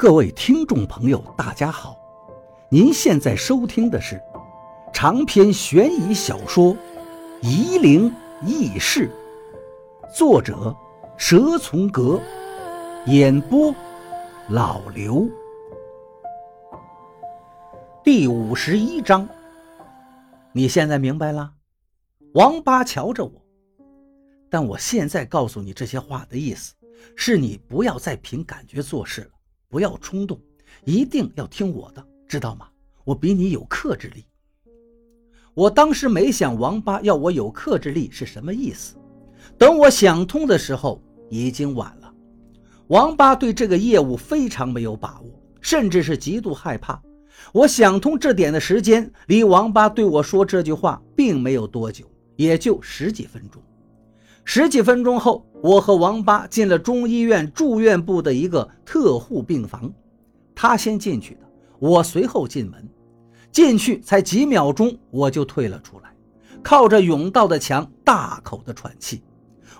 各位听众朋友，大家好！您现在收听的是长篇悬疑小说《夷陵轶事》，作者蛇从阁，演播老刘。第五十一章，你现在明白了？王八瞧着我，但我现在告诉你这些话的意思，是你不要再凭感觉做事了。不要冲动，一定要听我的，知道吗？我比你有克制力。我当时没想王八要我有克制力是什么意思，等我想通的时候已经晚了。王八对这个业务非常没有把握，甚至是极度害怕。我想通这点的时间，离王八对我说这句话并没有多久，也就十几分钟。十几分钟后，我和王八进了中医院住院部的一个特护病房。他先进去的，我随后进门。进去才几秒钟，我就退了出来，靠着甬道的墙，大口的喘气。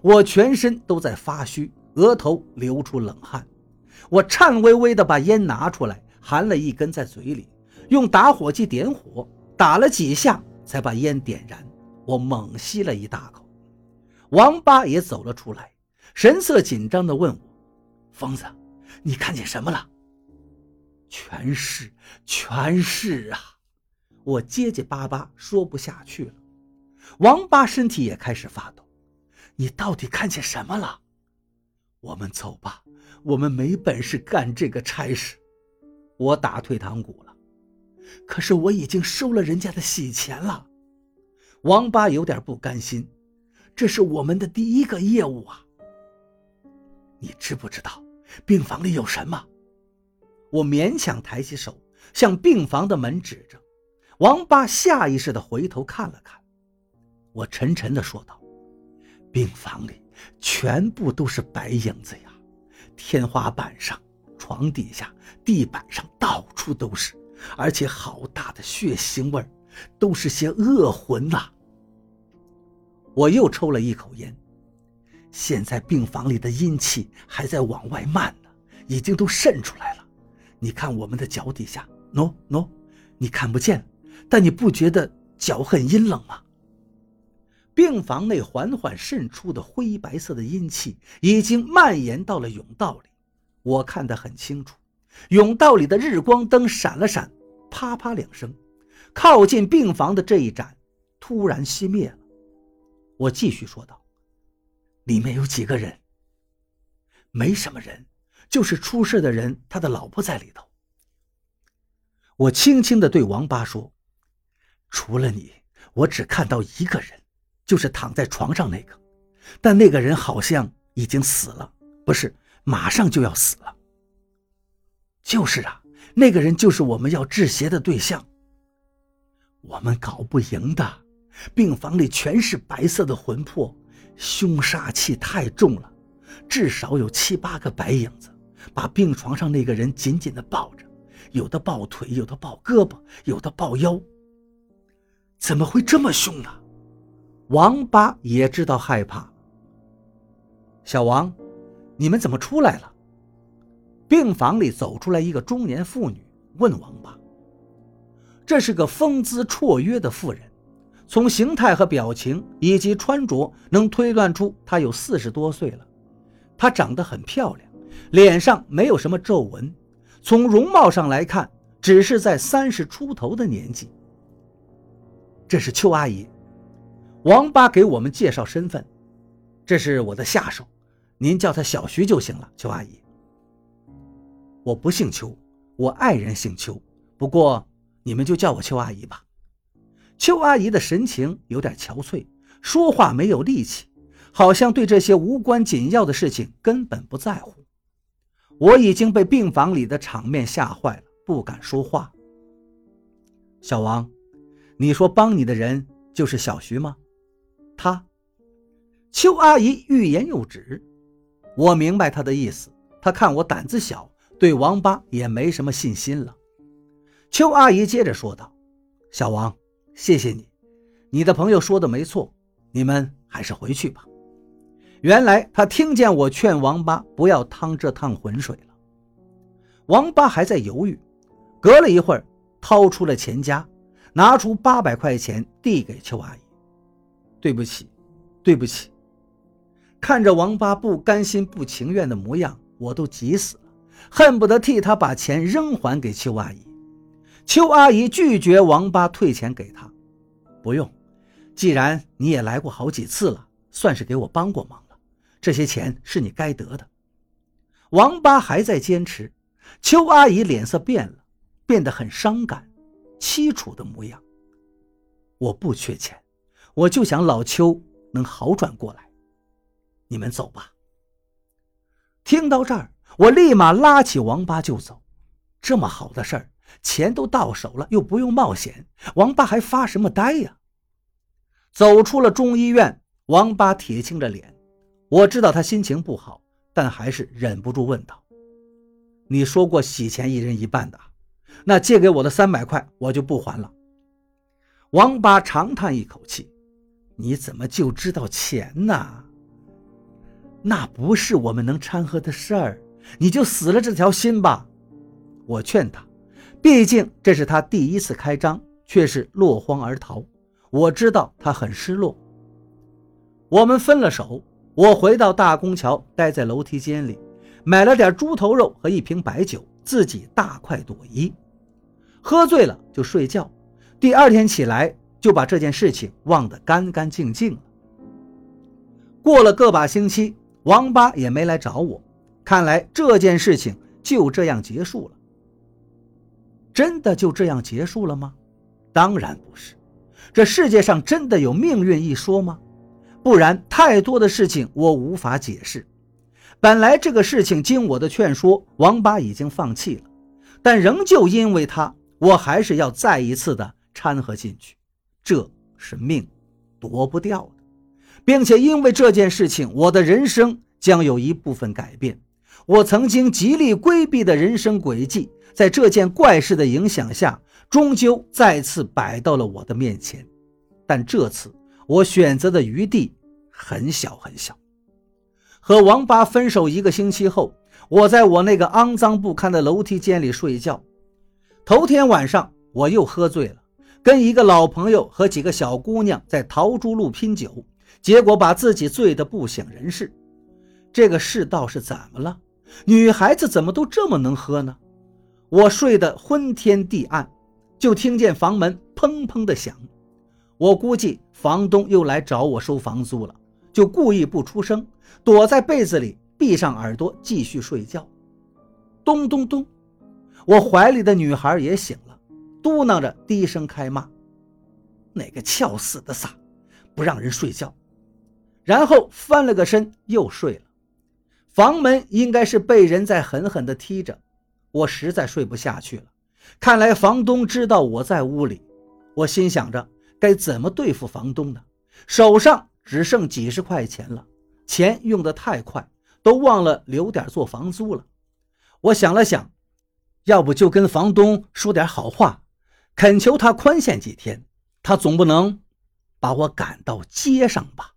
我全身都在发虚，额头流出冷汗。我颤巍巍地把烟拿出来，含了一根在嘴里，用打火机点火，打了几下才把烟点燃。我猛吸了一大口。王八也走了出来，神色紧张地问我：“疯子，你看见什么了？”“全是，全是啊！”我结结巴巴说不下去了。王八身体也开始发抖。“你到底看见什么了？”“我们走吧，我们没本事干这个差事。”我打退堂鼓了。“可是我已经收了人家的洗钱了。”王八有点不甘心。这是我们的第一个业务啊！你知不知道病房里有什么？我勉强抬起手，向病房的门指着。王八下意识地回头看了看，我沉沉地说道：“病房里全部都是白影子呀，天花板上、床底下、地板上到处都是，而且好大的血腥味儿，都是些恶魂呐！”我又抽了一口烟。现在病房里的阴气还在往外漫呢，已经都渗出来了。你看我们的脚底下喏喏，你看不见，但你不觉得脚很阴冷吗？病房内缓缓渗出的灰白色的阴气已经蔓延到了甬道里，我看得很清楚。甬道里的日光灯闪了闪，啪啪两声，靠近病房的这一盏突然熄灭了。我继续说道：“里面有几个人？没什么人，就是出事的人，他的老婆在里头。”我轻轻地对王八说：“除了你，我只看到一个人，就是躺在床上那个。但那个人好像已经死了，不是，马上就要死了。就是啊，那个人就是我们要治邪的对象。我们搞不赢的。”病房里全是白色的魂魄，凶杀气太重了，至少有七八个白影子，把病床上那个人紧紧地抱着，有的抱腿，有的抱胳膊，有的抱腰。怎么会这么凶呢？王八也知道害怕。小王，你们怎么出来了？病房里走出来一个中年妇女，问王八。这是个风姿绰约的妇人。从形态和表情以及穿着，能推断出她有四十多岁了。她长得很漂亮，脸上没有什么皱纹，从容貌上来看，只是在三十出头的年纪。这是邱阿姨，王八给我们介绍身份，这是我的下手，您叫她小徐就行了。邱阿姨，我不姓邱，我爱人姓邱，不过你们就叫我邱阿姨吧。邱阿姨的神情有点憔悴，说话没有力气，好像对这些无关紧要的事情根本不在乎。我已经被病房里的场面吓坏了，不敢说话。小王，你说帮你的人就是小徐吗？他。邱阿姨欲言又止。我明白她的意思，她看我胆子小，对王八也没什么信心了。邱阿姨接着说道：“小王。”谢谢你，你的朋友说的没错，你们还是回去吧。原来他听见我劝王八不要趟这趟浑水了。王八还在犹豫，隔了一会儿，掏出了钱夹，拿出八百块钱递给邱阿姨：“对不起，对不起。”看着王八不甘心、不情愿的模样，我都急死了，恨不得替他把钱扔还给邱阿姨。邱阿姨拒绝王八退钱给她，不用，既然你也来过好几次了，算是给我帮过忙了，这些钱是你该得的。王八还在坚持，邱阿姨脸色变了，变得很伤感、凄楚的模样。我不缺钱，我就想老邱能好转过来。你们走吧。听到这儿，我立马拉起王八就走。这么好的事儿，钱都到手了，又不用冒险，王八还发什么呆呀？走出了中医院，王八铁青着脸。我知道他心情不好，但还是忍不住问道：“你说过洗钱一人一半的，那借给我的三百块，我就不还了。”王八长叹一口气：“你怎么就知道钱呢？”那不是我们能掺和的事儿，你就死了这条心吧。我劝他，毕竟这是他第一次开张，却是落荒而逃。我知道他很失落。我们分了手，我回到大公桥，待在楼梯间里，买了点猪头肉和一瓶白酒，自己大快朵颐。喝醉了就睡觉，第二天起来就把这件事情忘得干干净净了。过了个把星期。王八也没来找我，看来这件事情就这样结束了。真的就这样结束了吗？当然不是。这世界上真的有命运一说吗？不然，太多的事情我无法解释。本来这个事情经我的劝说，王八已经放弃了，但仍旧因为他，我还是要再一次的掺和进去。这是命，躲不掉的。并且因为这件事情，我的人生将有一部分改变。我曾经极力规避的人生轨迹，在这件怪事的影响下，终究再次摆到了我的面前。但这次我选择的余地很小很小。和王八分手一个星期后，我在我那个肮脏不堪的楼梯间里睡觉。头天晚上我又喝醉了，跟一个老朋友和几个小姑娘在桃珠路拼酒。结果把自己醉得不省人事，这个世道是怎么了？女孩子怎么都这么能喝呢？我睡得昏天地暗，就听见房门砰砰的响。我估计房东又来找我收房租了，就故意不出声，躲在被子里，闭上耳朵继续睡觉。咚咚咚，我怀里的女孩也醒了，嘟囔着低声开骂：“哪个翘死的撒，不让人睡觉！”然后翻了个身又睡了，房门应该是被人在狠狠地踢着，我实在睡不下去了。看来房东知道我在屋里，我心想着该怎么对付房东呢？手上只剩几十块钱了，钱用得太快，都忘了留点做房租了。我想了想，要不就跟房东说点好话，恳求他宽限几天，他总不能把我赶到街上吧。